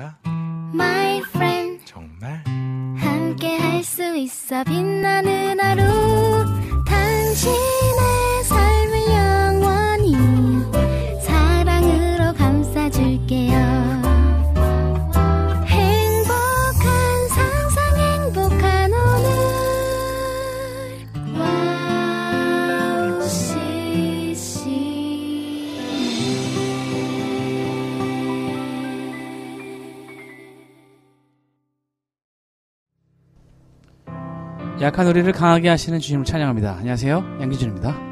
내가 My friend 정말? 함께 할 수 있어 빛나는 하루. 당신 약한 우리를 강하게 하시는 주님을 찬양합니다. 안녕하세요. 양기준입니다.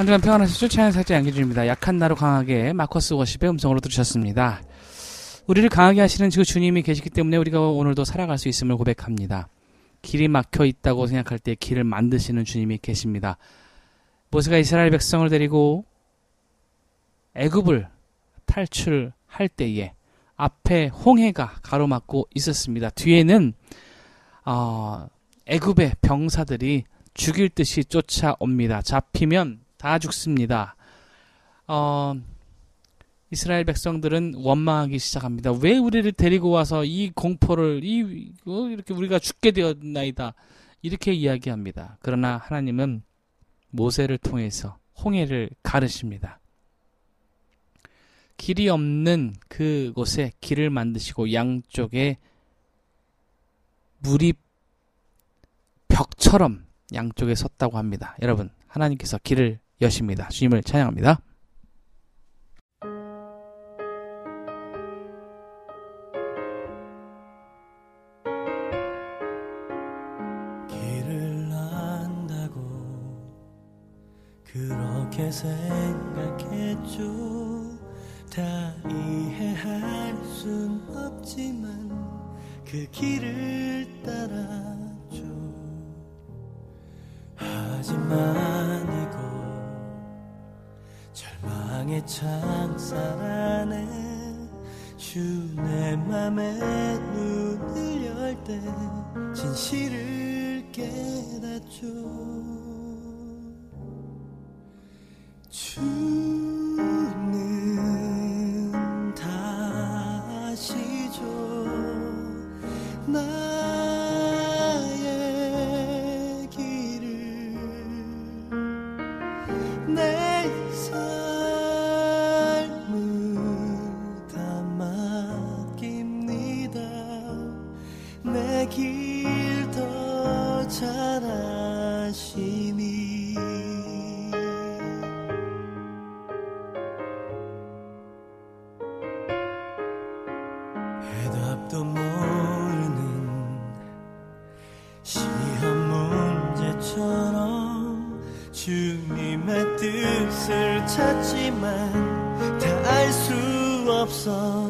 한 주간 평안하셨죠? 차연 살짝 양기준입니다. 약한 나로 강하게 마커스 워십의 음성으로 들으셨습니다. 우리를 강하게 하시는 그 주님이 계시기 때문에 우리가 오늘도 살아갈 수 있음을 고백합니다. 길이 막혀 있다고 생각할 때 길을 만드시는 주님이 계십니다. 모세가 이스라엘 백성을 데리고 애굽을 탈출할 때에 앞에 홍해가 가로막고 있었습니다. 뒤에는 어, 애굽의 병사들이 죽일 듯이 쫓아옵니다. 잡히면 다 죽습니다. 어, 이스라엘 백성들은 원망하기 시작합니다. 왜 우리를 데리고 와서 이 공포를 이 어, 이렇게 우리가 죽게 되었나이다 이렇게 이야기합니다. 그러나 하나님은 모세를 통해서 홍해를 가르십니다. 길이 없는 그곳에 길을 만드시고 양쪽에 물이 벽처럼 양쪽에 섰다고 합니다. 여러분, 하나님께서 길을 여십니다. 주님을 찬양합니다. 생각했죠 다 이해할 순 없지만 그 길을 따라죠 하지만 절망의 창살 안에 주내 맘에 눈을 열 때 진실을 깨닫죠. 주 찾지만 다 알 수 없었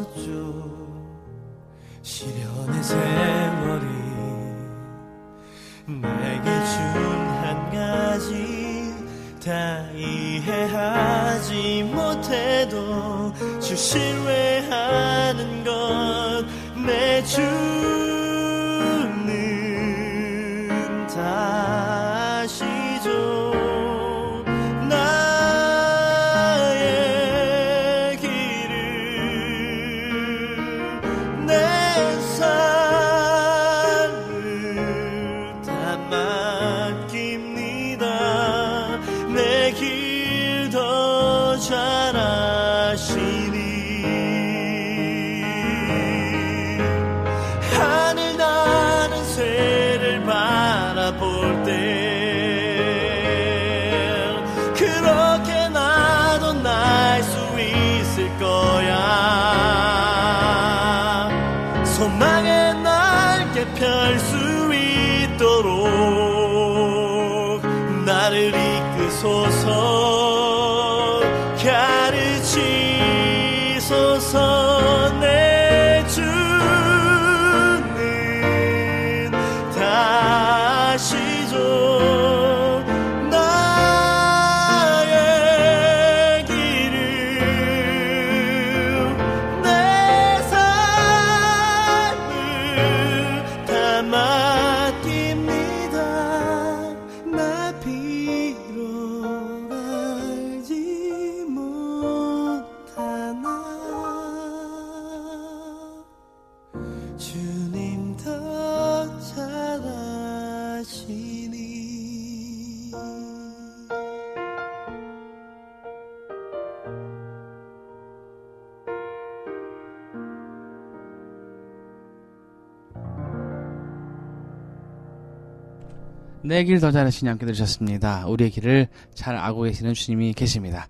내 길 더 잘 아시니 함께 들으셨습니다. 우리의 길을 잘 알고 계시는 주님이 계십니다.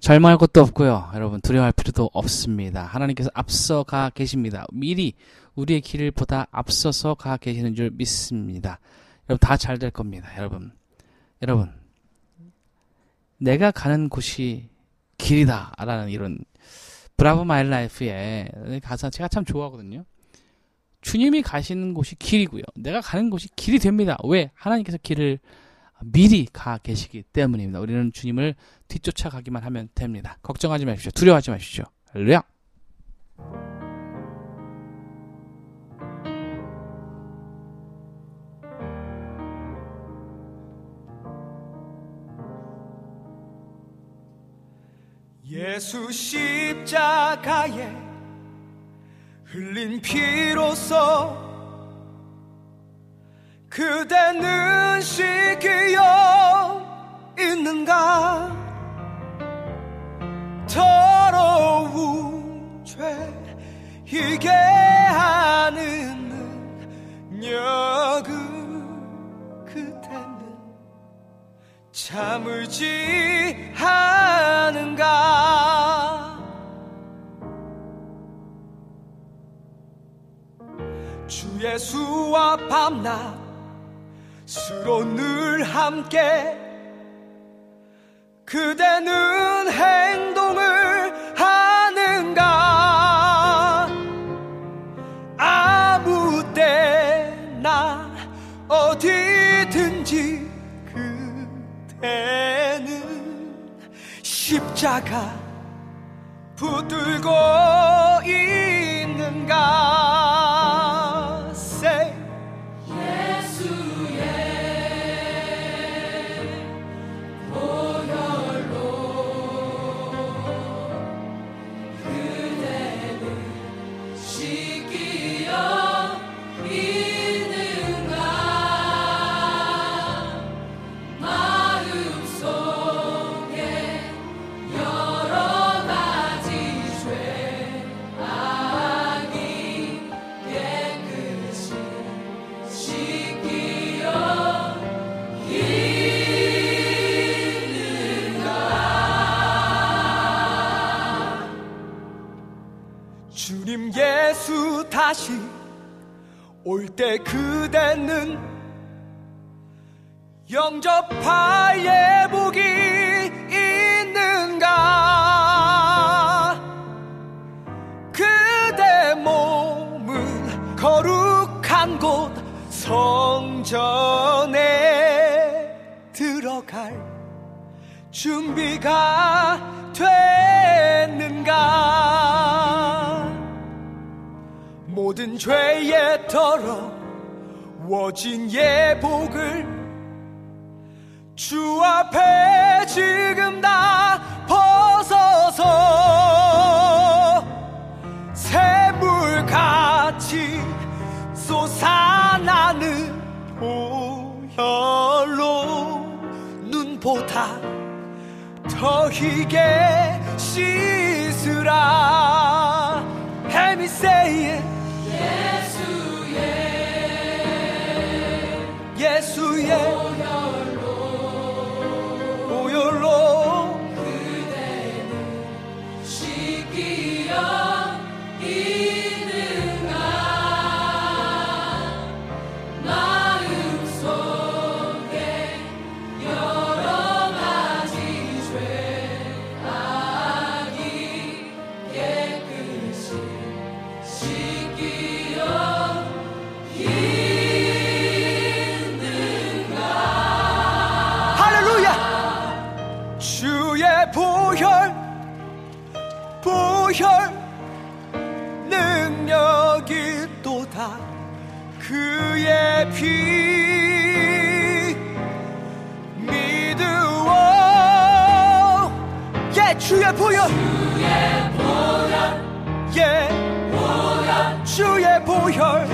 절망할 것도 없고요. 여러분 두려워할 필요도 없습니다. 하나님께서 앞서 가 계십니다. 미리 우리의 길을 보다 앞서서 가 계시는 줄 믿습니다. 여러분 다 잘 될 겁니다. 여러분. 여러분. 내가 가는 곳이 길이다라는 이런 Bravo My Life의 가사 제가 참 좋아하거든요. 주님이 가시는 곳이 길이고요. 내가 가는 곳이 길이 됩니다. 왜? 하나님께서 길을 미리 가 계시기 때문입니다. 우리는 주님을 뒤쫓아 가기만 하면 됩니다. 걱정하지 마십시오. 두려워하지 마십시오. 할렐루야. 예수 십자가에 흘린 피로써 그대는 시기여 있는가? 더러운 죄 이게 하는 능력은 그대는 참을지 하 밤낮 스로 늘 함께 그대는 행동을 하는가? 아무 때나 어디든지 그대는 십자가 붙들고 있는가 올 때 그대는 영접할 예복이 있는가? 그대 몸은 거룩한 곳 성전에 들어갈 준비가 됐는가 모든 죄에 더러워진 예복을 주 앞에 지금 다 벗어서 샘물같이 솟아나는 보혈로 눈보다 더 희게 씻으라 예수 예 주의 보혈 예 주의 보혈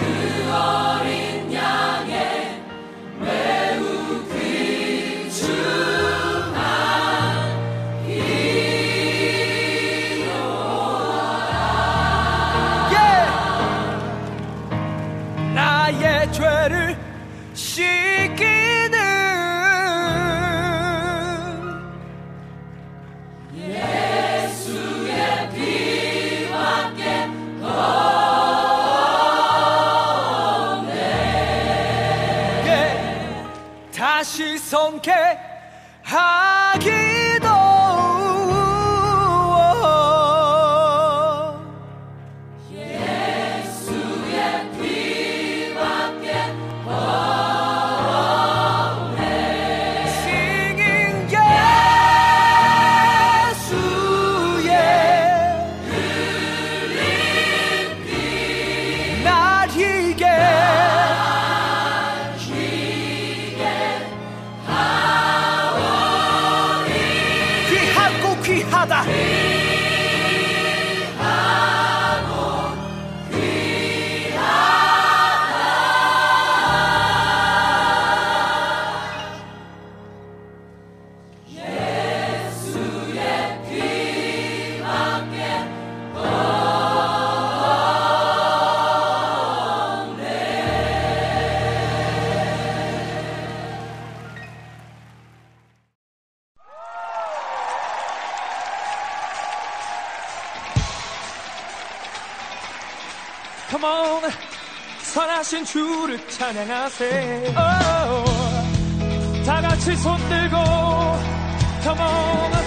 대신 주를 찬양하세. 다 같이 손들고 come on.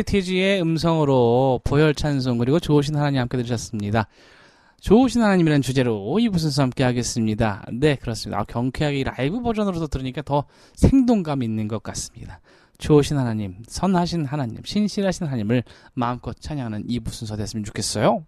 헤리티지의 음성으로 보혈 찬송 그리고 좋으신 하나님 함께 들으셨습니다. 좋으신 하나님이라는 주제로 이 부순서 함께 하겠습니다. 네, 그렇습니다. 아, 경쾌하게 라이브 버전으로도 들으니까 더 생동감 있는 것 같습니다. 좋으신 하나님, 선하신 하나님, 신실하신 하나님을 마음껏 찬양하는 이 부순서 됐으면 좋겠어요.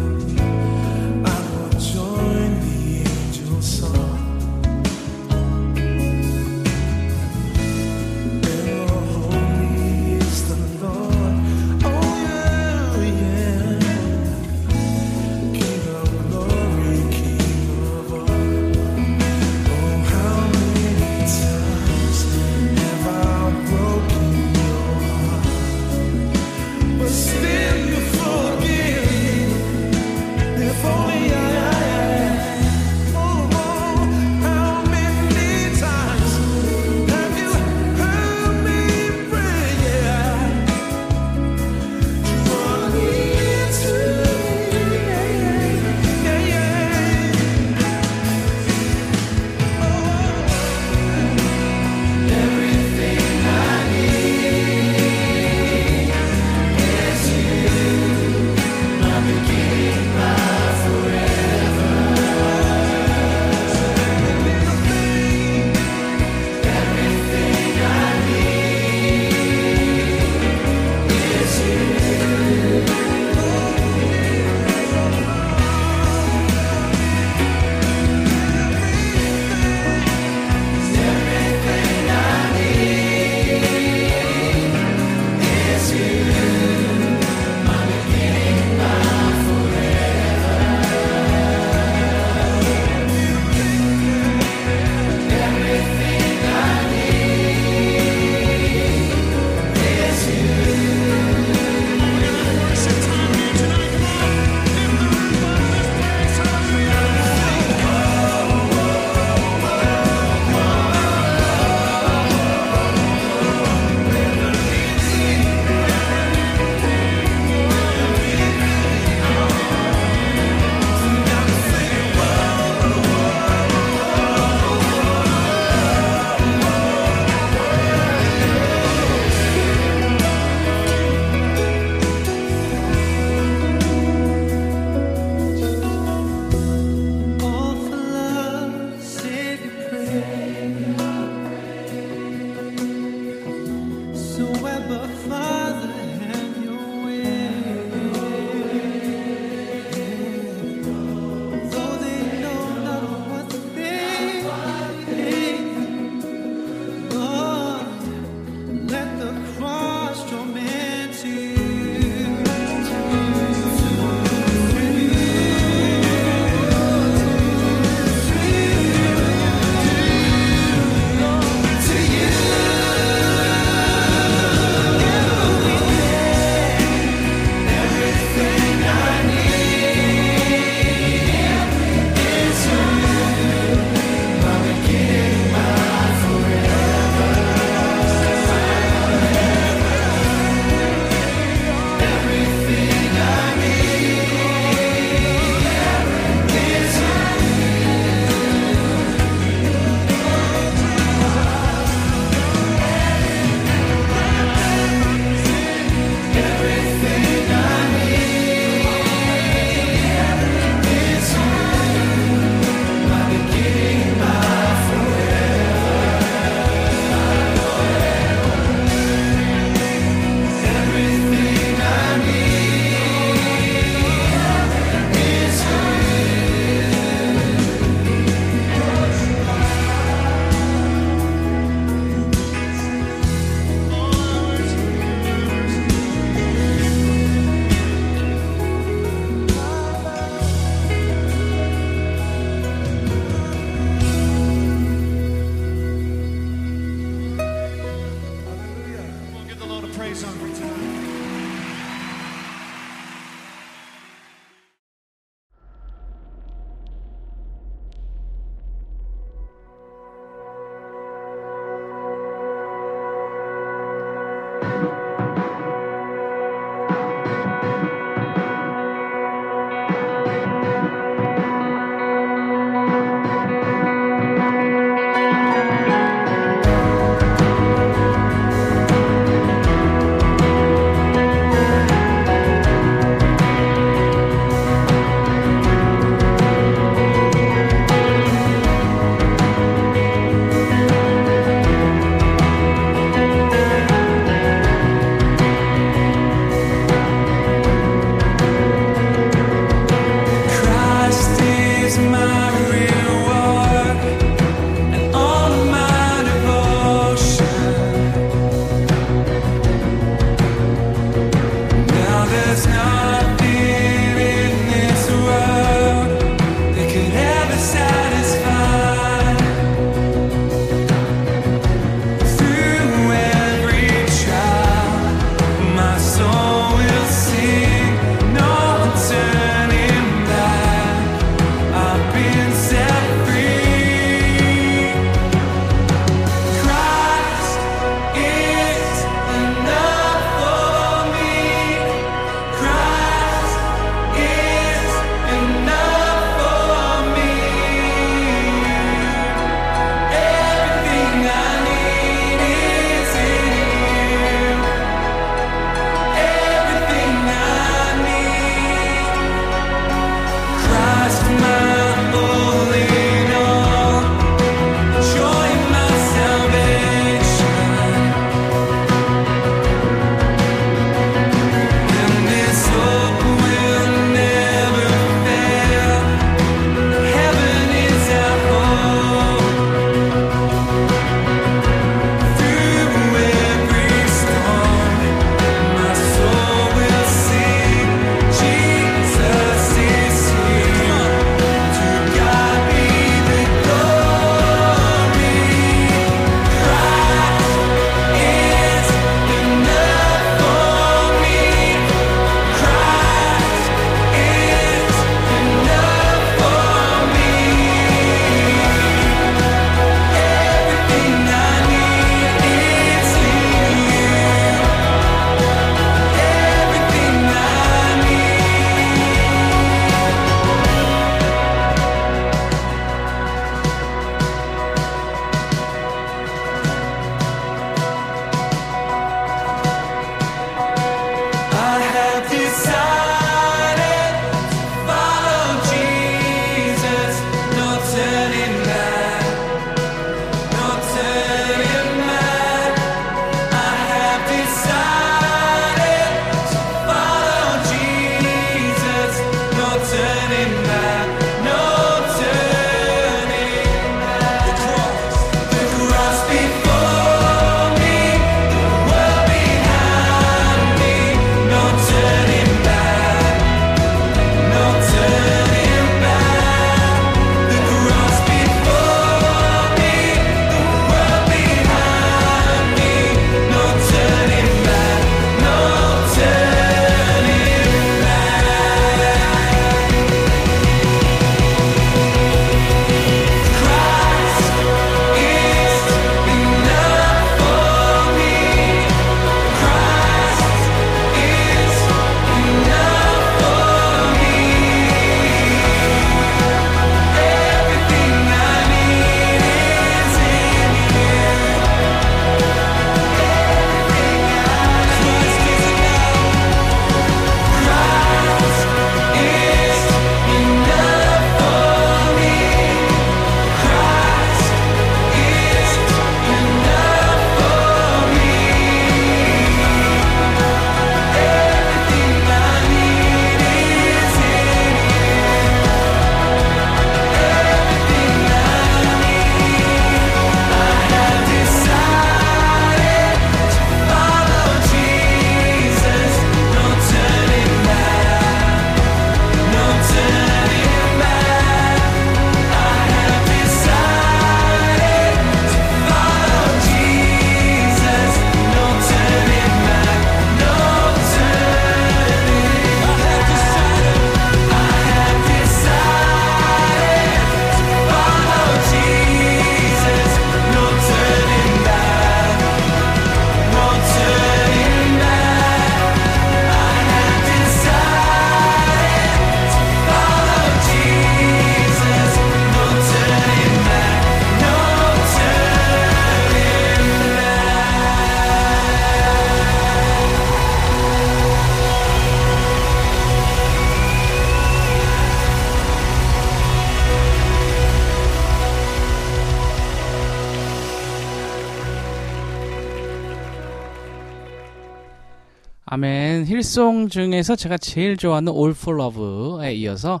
송 중에서 제가 제일 좋아하는 All for Love에 이어서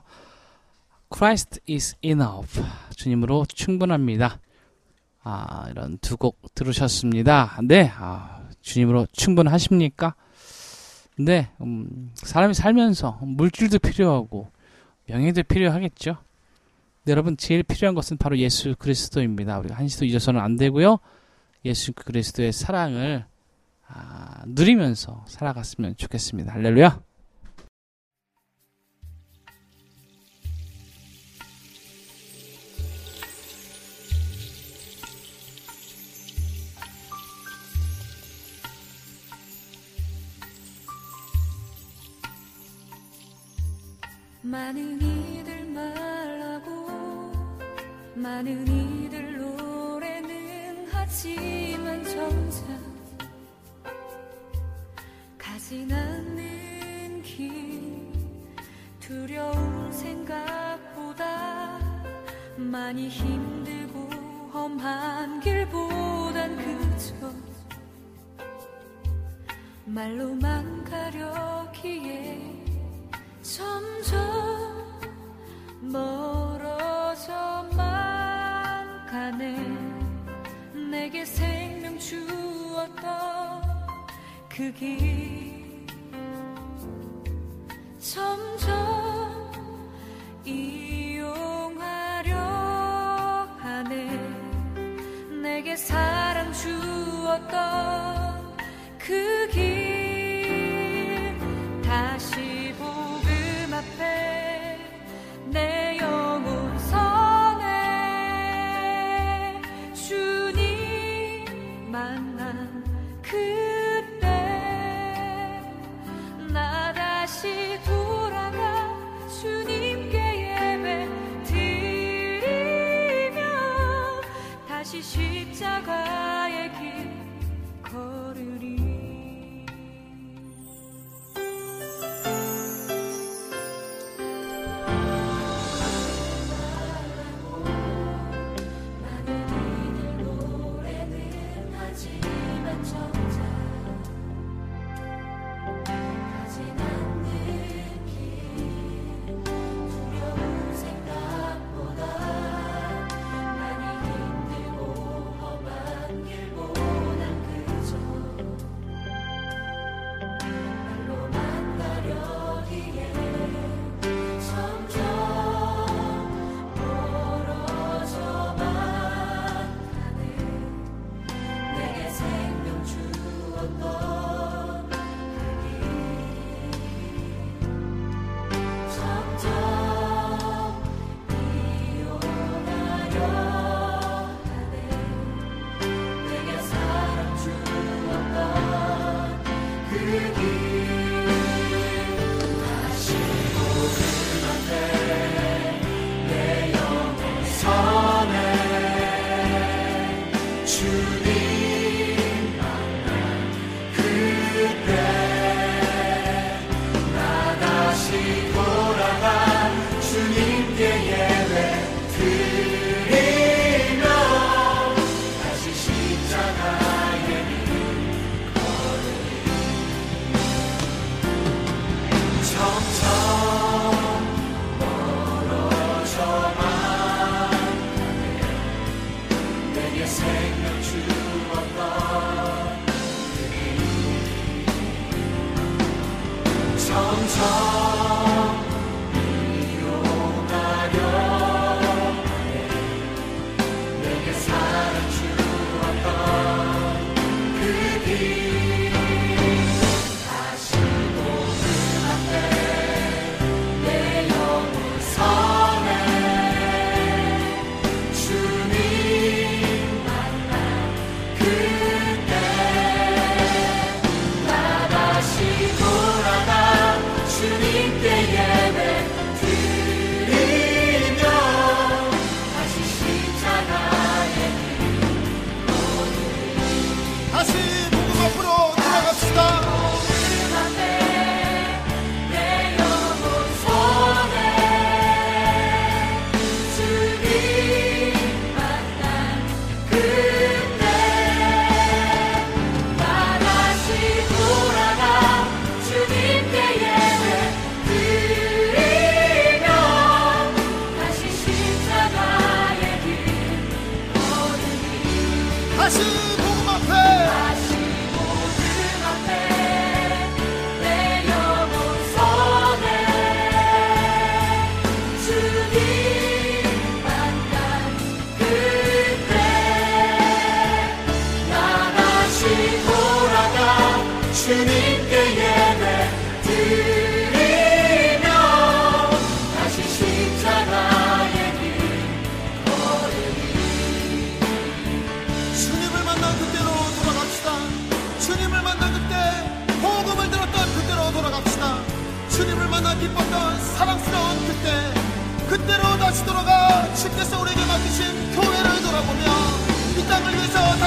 Christ is enough. 주님으로 충분합니다. 아, 이런 두 곡 들으셨습니다. 네, 아, 주님으로 충분하십니까? 네, 음, 사람이 살면서 물질도 필요하고 명예도 필요하겠죠. 네, 여러분 제일 필요한 것은 바로 예수 그리스도입니다. 우리가 한시도 잊어서는 안 되고요. 예수 그리스도의 사랑을 아, 누리면서 살아갔으면 좋겠습니다. 할렐루야. 많은 이들 말하고 많은 이들 노래는 하지만 정작 않는 길 두려운 생각보다 많이 힘들고 험한 길보단 그저 말로만 가려기에 점점 멀어져만 가네. 내게 생명 주었던 그길 점점 이용하려 하네. 내게 사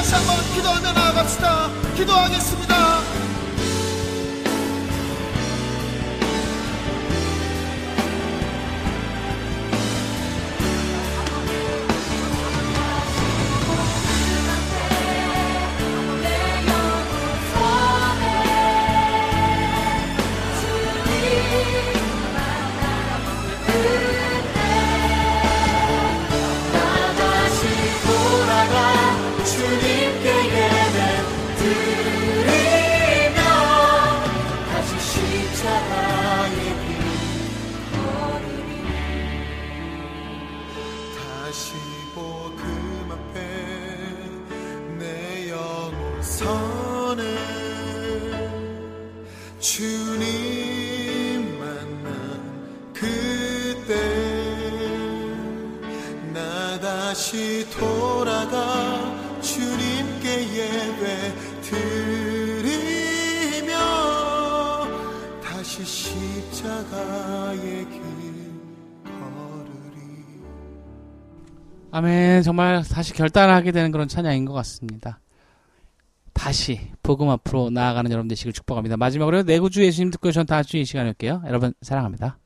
다시 한번 기도하며 나아갑시다. 기도하겠습니다. 다시 결단을 하게 되는 그런 찬양인 것 같습니다. 다시 복음 앞으로 나아가는 여러분 되시길 축복합니다. 마지막으로 네 내구주 예수님 듣고 전 다음 주이 시간에 올게요. 여러분 사랑합니다.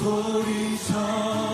소리 쳐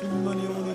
주님만이 영원